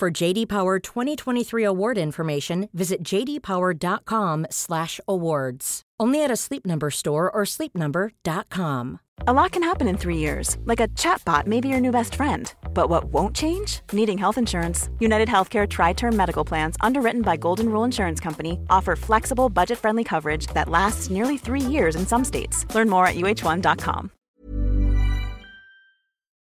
For JD Power 2023 award information, visit jdpower.com/awards. Only at a Sleep Number store or sleepnumber.com. A lot can happen in three years, like a chatbot may be your new best friend. But what won't change? Needing health insurance. United Healthcare Tri Term Medical Plans, underwritten by Golden Rule Insurance Company, offer flexible, budget friendly coverage that lasts nearly three years in some states. Learn more at uh1.com.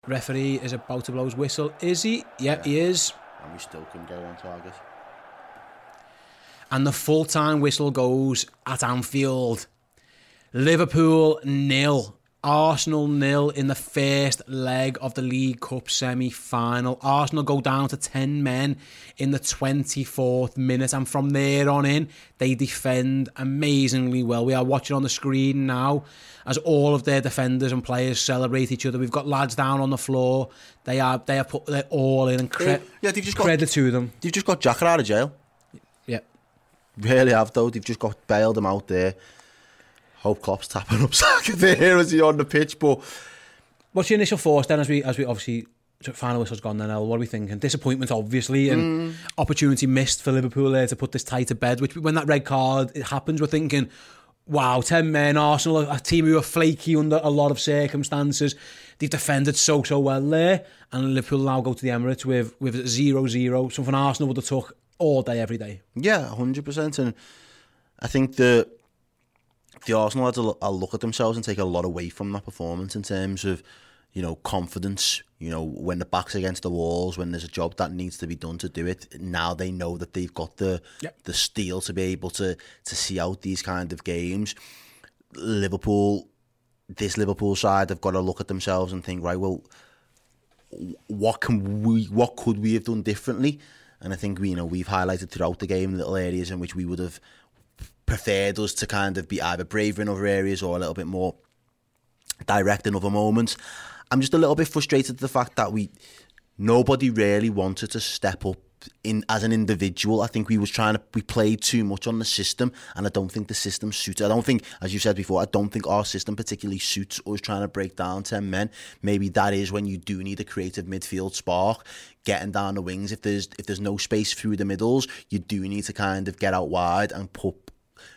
Referee is about to blow his whistle. Is he? Yep, he is. And we still can go on target. And the full time whistle goes at Anfield. Liverpool nil. Arsenal nil in the first leg of the League Cup semi final. Arsenal go down to 10 men in the 24th minute, and from there on in, they defend amazingly well. We are watching on the screen now as all of their defenders and players celebrate each other. We've got lads down on the floor. They are they have put their all in and cre- Yeah, they've just got- credit to them. They've just got Xhaka out of jail. Yeah. Really have though. They've just got bailed them out there. Hope Klopp's tapping up Saka there as he on the pitch, but What's your initial thoughts then as we as we obviously final whistle's gone then El, what are we thinking? Disappointment obviously and mm. opportunity missed for Liverpool there to put this tie to bed, which when that red card it happens we're thinking Wow, 10 men, Arsenal, a team who are flaky under a lot of circumstances. They've defended so, so well there. And Liverpool now go to the Emirates with with 0-0, something Arsenal would have took all day, every day. Yeah, hundred percent. And I think the the Arsenal had to I'll look at themselves and take a lot away from that performance in terms of you know confidence. You know when the back's against the walls, when there's a job that needs to be done to do it. Now they know that they've got the Yep. the steel to be able to to see out these kind of games. Liverpool, this Liverpool side have got to look at themselves and think right. Well, what can we what could we have done differently and I think we you know we've highlighted throughout the game little areas in which we would have preferred us to kind of be either braver in other areas or a little bit more direct in other moments I'm just a little bit frustrated at the fact that we nobody really wanted to step up in as an individual. I think we was trying to we played too much on the system, and I don't think the system suits. I don't think, as you said before, I don't think our system particularly suits us trying to break down ten men. Maybe that is when you do need a creative midfield spark, getting down the wings. If there's if there's no space through the middles, you do need to kind of get out wide and put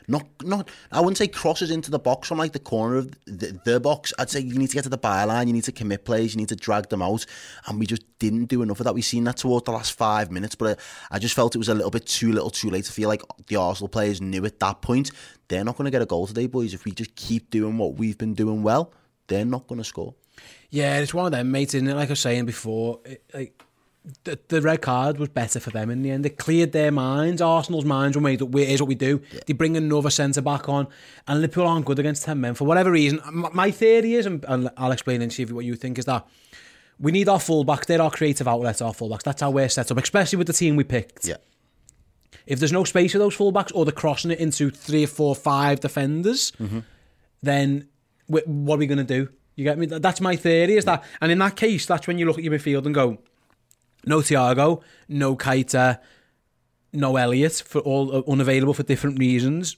not not I wouldn't say crosses into the box from like the corner of the, the box. I'd say you need to get to the byline, you need to commit plays, you need to drag them out, and we just didn't do enough of that. We've seen that towards the last five minutes, but I, I just felt it was a little bit too little, too late to feel like the Arsenal players knew at that point they're not going to get a goal today, boys. If we just keep doing what we've been doing well, they're not going to score. Yeah, it's one of them, mate. It? Like I was saying before, it, like the, the red card was better for them in the end. It cleared their minds. Arsenal's minds were made up. Here's what we do. They bring another centre back on, and Liverpool aren't good against ten men for whatever reason. My theory is, and I'll explain and see if what you think is that we need our fullbacks. They're our creative outlets. Our fullbacks. That's how we're set up, especially with the team we picked. Yeah. If there's no space for those fullbacks, or they're crossing it into three, four, five defenders, mm-hmm. then what are we going to do? You get me? That's my theory. Is that, and in that case, that's when you look at your midfield and go, no Thiago, no Keita, no Elliott, for all uh, unavailable for different reasons.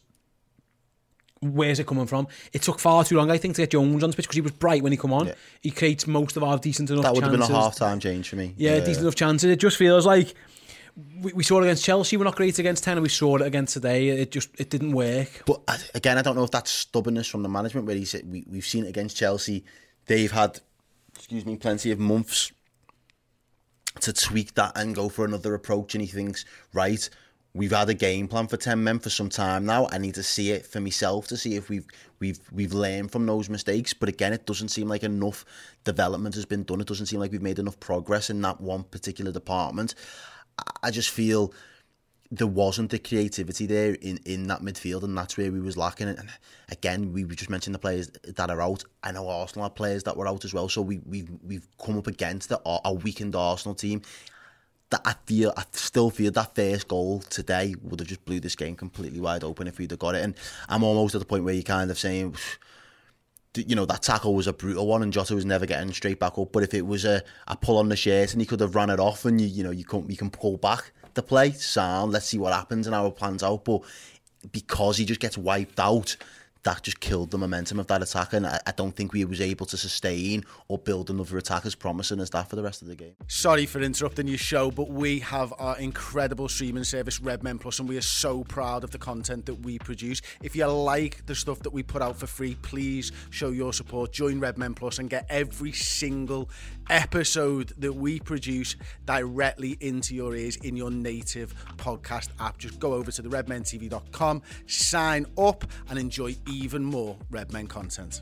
Where's it coming from? It took far too long, I think, to get Jones on the pitch because he was bright when he come on. Yeah. He creates most of our decent enough That would have been a half time change for me. Yeah, decent enough chances. It just feels like we, we saw it against Chelsea. We're not great against ten, and we saw it against today. It just it didn't work. But again, I don't know if that's stubbornness from the management where he said we, we've seen it against Chelsea. They've had, excuse me, plenty of months to tweak that and go for another approach. And he thinks, right, we've had a game plan for ten men for some time now. I need to see it for myself to see if we've we've we've learned from those mistakes. But again, it doesn't seem like enough development has been done. It doesn't seem like we've made enough progress in that one particular department. I just feel there wasn't the creativity there in, in that midfield, and that's where we was lacking. And again, we just mentioned the players that are out. I know Arsenal have players that were out as well, so we we've we've come up against a, a weakened Arsenal team. that I feel, I still feel that first goal today would have just blew this game completely wide open if we'd have got it. And I'm almost at the point where you're kind of saying, you know, that tackle was a brutal one and Jota was never getting straight back up. But if it was a, a pull on the shirt and he could have run it off and you, you know, you can, you can pull back the play, sound, let's see what happens and how it plans out. But because he just gets wiped out, that just killed the momentum of that attack, and I, I, don't think we was able to sustain or build another attack as promising as that for the rest of the game. Sorry for interrupting your show, but we have our incredible streaming service, Redmen Plus, and we are so proud of the content that we produce. If you like the stuff that we put out for free, please show your support. Join Redmen Plus and get every single episode that we produce directly into your ears in your native podcast app. Just go over to the redmentv.com, sign up, and enjoy even more Redmen content.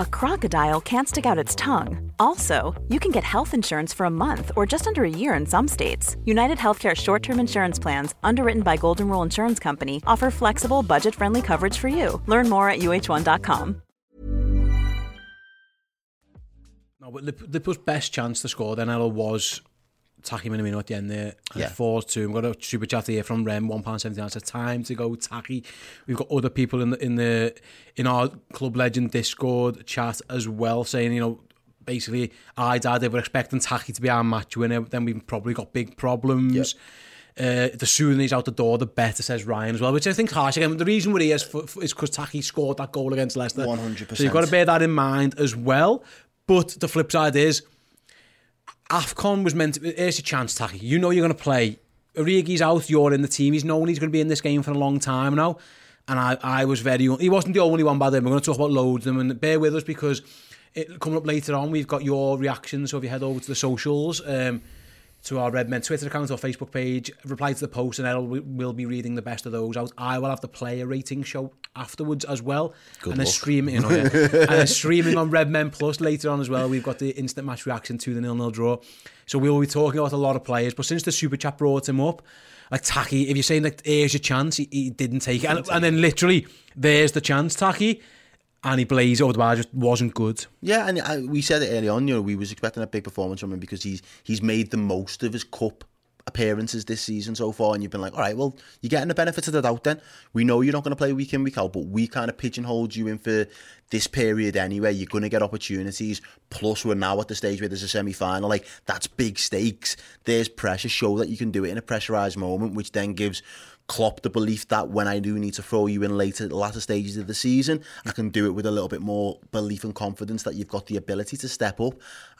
A crocodile can't stick out its tongue. Also, you can get health insurance for a month or just under a year in some states. United Healthcare short-term insurance plans, underwritten by Golden Rule Insurance Company, offer flexible, budget-friendly coverage for you. Learn more at uh1.com. No, but Liverpool's best chance to score then Ella was Taki Minamino at the end there. Yeah. 4 2. We've got a super chat here from Rem, £1.79. It's a time to go, Taki. We've got other people in the in the in our Club Legend Discord chat as well saying, you know, basically, I dad, if we're expecting Taki to be our match winner, then we've probably got big problems. Yep. Uh, the sooner he's out the door, the better, says Ryan as well, which I think harsh. Again, the reason we're here is because Taki scored that goal against Leicester. 100%. So you've got to bear that in mind as well. But the flip side is, AFCON was meant to, here's your chance, Taki. You know you're going to play. Origi's out, you're in the team. He's known he's going to be in this game for a long time now. And I, I was very, he wasn't the only one by then. We're going to talk about loads of them and bear with us because it, coming up later on, we've got your reactions. So if you head over to the socials, um, to our Redmen Twitter account or Facebook page, reply to the post, and Errol will be reading the best of those out. I will have the player rating show afterwards as well, Good and then streaming, you know, yeah. and streaming on Redmen Plus later on as well. We've got the instant match reaction to the nil nil draw, so we will be talking about a lot of players. But since the super chat brought him up, like Taki, if you're saying like here's your chance, he, he didn't take it, and, and then literally there's the chance, Taki and he the bar just wasn't good. Yeah, and I, we said it early on. You know, we was expecting a big performance from him because he's he's made the most of his cup appearances this season so far, and you've been like, all right, well, you're getting the benefit of the doubt. Then we know you're not going to play week in week out, but we kind of pigeonholed you in for this period anyway. You're going to get opportunities. Plus, we're now at the stage where there's a semi final. Like that's big stakes. There's pressure. Show that you can do it in a pressurized moment, which then gives Klopp the belief that when I do need to throw you in later, latter stages of the season, I can do it with a little bit more belief and confidence that you've got the ability to step up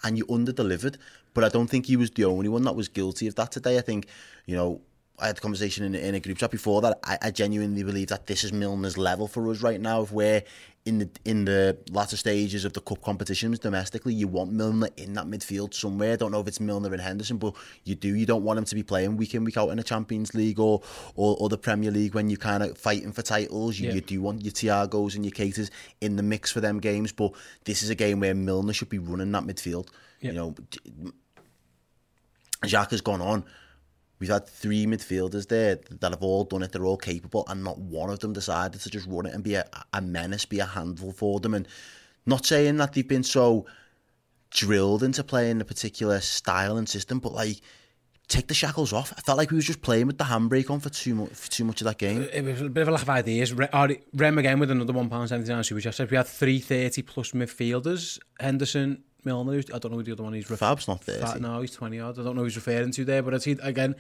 and you under delivered. But I don't think he was the only one that was guilty of that today. I think, you know, I had a conversation in, in a group chat before that. I, I genuinely believe that this is Milner's level for us right now. If we're in the in the latter stages of the cup competitions domestically, you want Milner in that midfield somewhere. I don't know if it's Milner and Henderson, but you do. You don't want him to be playing week in week out in the Champions League or or, or the Premier League when you're kind of fighting for titles. You, yeah. you do want your Thiagos and your Keitas in the mix for them games. But this is a game where Milner should be running that midfield. Yeah. You know, Jacques has gone on We've had three midfielders there that have all done it. They're all capable, and not one of them decided to just run it and be a, a menace, be a handful for them. And not saying that they've been so drilled into playing a particular style and system, but like take the shackles off. I felt like we was just playing with the handbrake on for too much for too much of that game. It was a bit of a lack of ideas. Rem again with another one pound seventy nine super chat. We had three thirty plus midfielders. Henderson, Milner. I don't know who the other one is. Fab's not 30. Fat, no, he's 20 odd. I don't know who he's referring to there, but I see again.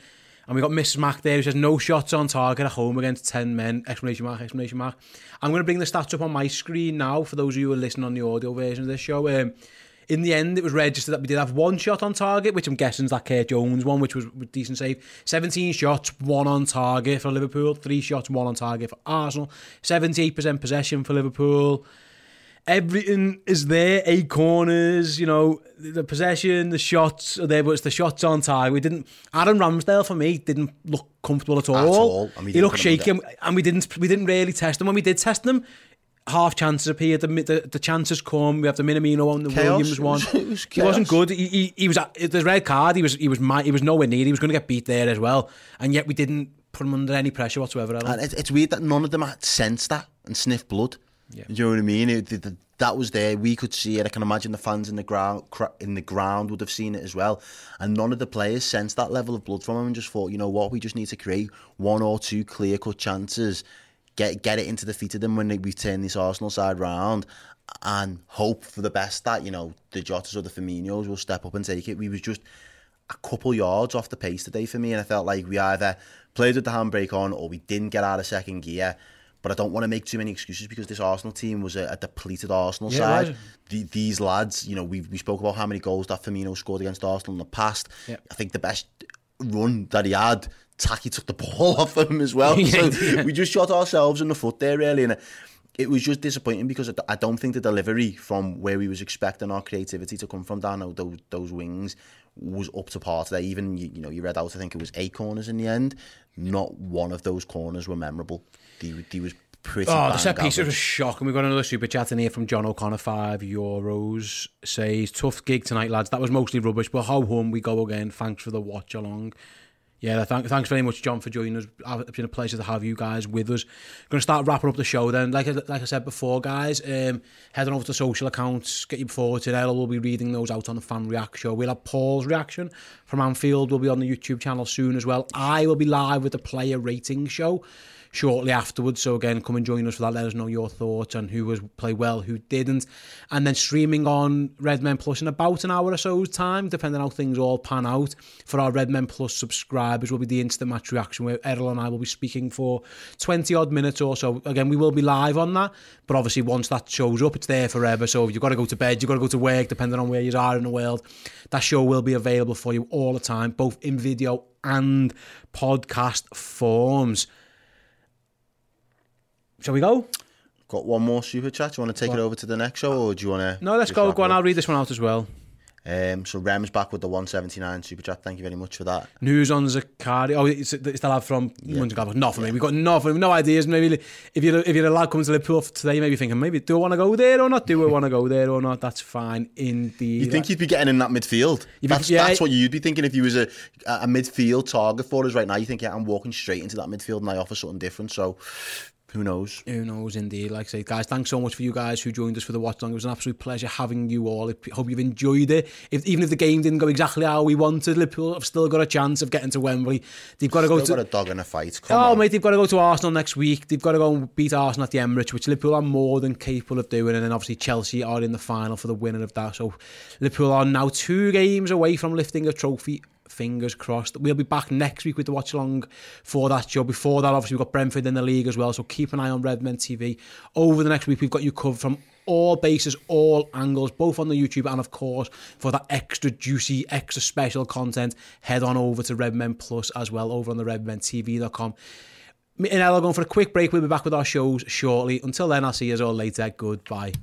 And we got Miss Mac there who says no shots on target at home against 10 men. Explanation mark, explanation mark. I'm going to bring the stats up on my screen now for those of you who are listening on the audio version of this show. Um, in the end, it was registered that we did have one shot on target, which I'm guessing is that Kurt Jones one, which was a decent save. 17 shots, one on target for Liverpool. Three shots, one on target for Arsenal. 78% possession for Liverpool everything is there. Eight corners, you know, the possession, the shots are there, but it's the shots on target. We didn't. Aaron Ramsdale for me didn't look comfortable at all. At all. He looked shaky, and, and we didn't. We didn't really test him. When we did test them, half chances appeared. The, the, the chances come. We have the Minamino one, the Chaos. Williams one. It was- it was he wasn't good. He, he, he was at the red card. He was he was he was nowhere near. He was going to get beat there as well, and yet we didn't put him under any pressure whatsoever. I And it, it's weird that none of them had sensed that and sniffed blood. Yeah. You know what I mean? It, the, the, that was there. We could see it. I can imagine the fans in the ground in the ground would have seen it as well. And none of the players sensed that level of blood from him and just thought, you know what, we just need to create one or two clear cut chances, get get it into the feet of them when we turn this Arsenal side round, and hope for the best that you know the Jotas or the Firminos will step up and take it. We was just a couple yards off the pace today for me, and I felt like we either played with the handbrake on or we didn't get out of second gear. But I don't want to make too many excuses because this Arsenal team was uh, a, a depleted Arsenal Yeah, side. was. The, these lads, you know, we we spoke about how many goals that Firmino scored against Arsenal in the past. Yeah. I think the best run that he had, Taki took the ball off him as well. Yeah, so we just shot ourselves in the foot there, really. And it was just disappointing because I don't think the delivery from where we was expecting our creativity to come from down those those wings was up to par today. Even you, you know you read out, I think it was eight corners in the end. Not one of those corners were memorable. They, they was pretty. Oh, the set piece was a shock. And we've got another super chat in here from John O'Connor, five euros. Says, tough gig tonight, lads. That was mostly rubbish, but how home we go again. Thanks for the watch along. Yeah, thank, thanks very much, John, for joining us. It's been a pleasure to have you guys with us. Going to start wrapping up the show then. Like I, like I said before, guys, um, head on over to social accounts, get you forward to there. We'll be reading those out on the fan react show. We'll have Paul's reaction from Anfield. We'll be on the YouTube channel soon as well. I will be live with the player rating show shortly afterwards. So again, come and join us for that. Let us know your thoughts on who was play well, who didn't, and then streaming on Redmen Plus in about an hour or so's time, depending on how things all pan out. For our Redmen Plus subscribers, will be the instant match reaction where Errol and I will be speaking for twenty odd minutes or so. Again, we will be live on that, but obviously once that shows up, it's there forever. So you've got to go to bed, you've got to go to work, depending on where you are in the world. That show will be available for you all the time, both in video and podcast forms. Shall we go? Got one more super chat. Do you want to take it over to the next show, or do you want to? No, let's go. Go on, I'll read this one out as well. Um, so Rem's back with the 179 super chat. Thank you very much for that. News on Zakaria. Oh, it's, it's the lad from yeah. Not for me. We've got nothing, no ideas. Maybe if you're if you're a lad coming to Liverpool today, maybe thinking maybe do I want to go there or not? Do I want to go there or not? That's fine. Indeed. You think you'd be getting in that midfield? You'd be- That's, yeah. that's what you'd be thinking if you was a a midfield target for us right now. You think, yeah, I'm walking straight into that midfield and I offer something different. So who knows? Who knows, indeed. Like I say, guys, thanks so much for you guys who joined us for the watch. It was an absolute pleasure having you all. I hope you've enjoyed it. If even if the game didn't go exactly how we wanted, Liverpool have still got a chance of getting to Wembley. They've got to go Still to. got a dog in a fight. Come Oh, on. mate, they've got to go to Arsenal next week. They've got to go and beat Arsenal at the Emirates, which Liverpool are more than capable of doing. And then obviously Chelsea are in the final for the winner of that. So Liverpool are now two games away from lifting a trophy. Fingers crossed. We'll be back next week with the watch along for that show. Before that, obviously, we've got Brentford in the league as well. So keep an eye on Redmen TV. Over the next week, we've got you covered from all bases, all angles, both on the YouTube and, of course, for that extra juicy, extra special content, head on over to Redmen Plus as well, over on the redmentv.com. Me and Ella going for a quick break. We'll be back with our shows shortly. Until then, I'll see you all later. Goodbye.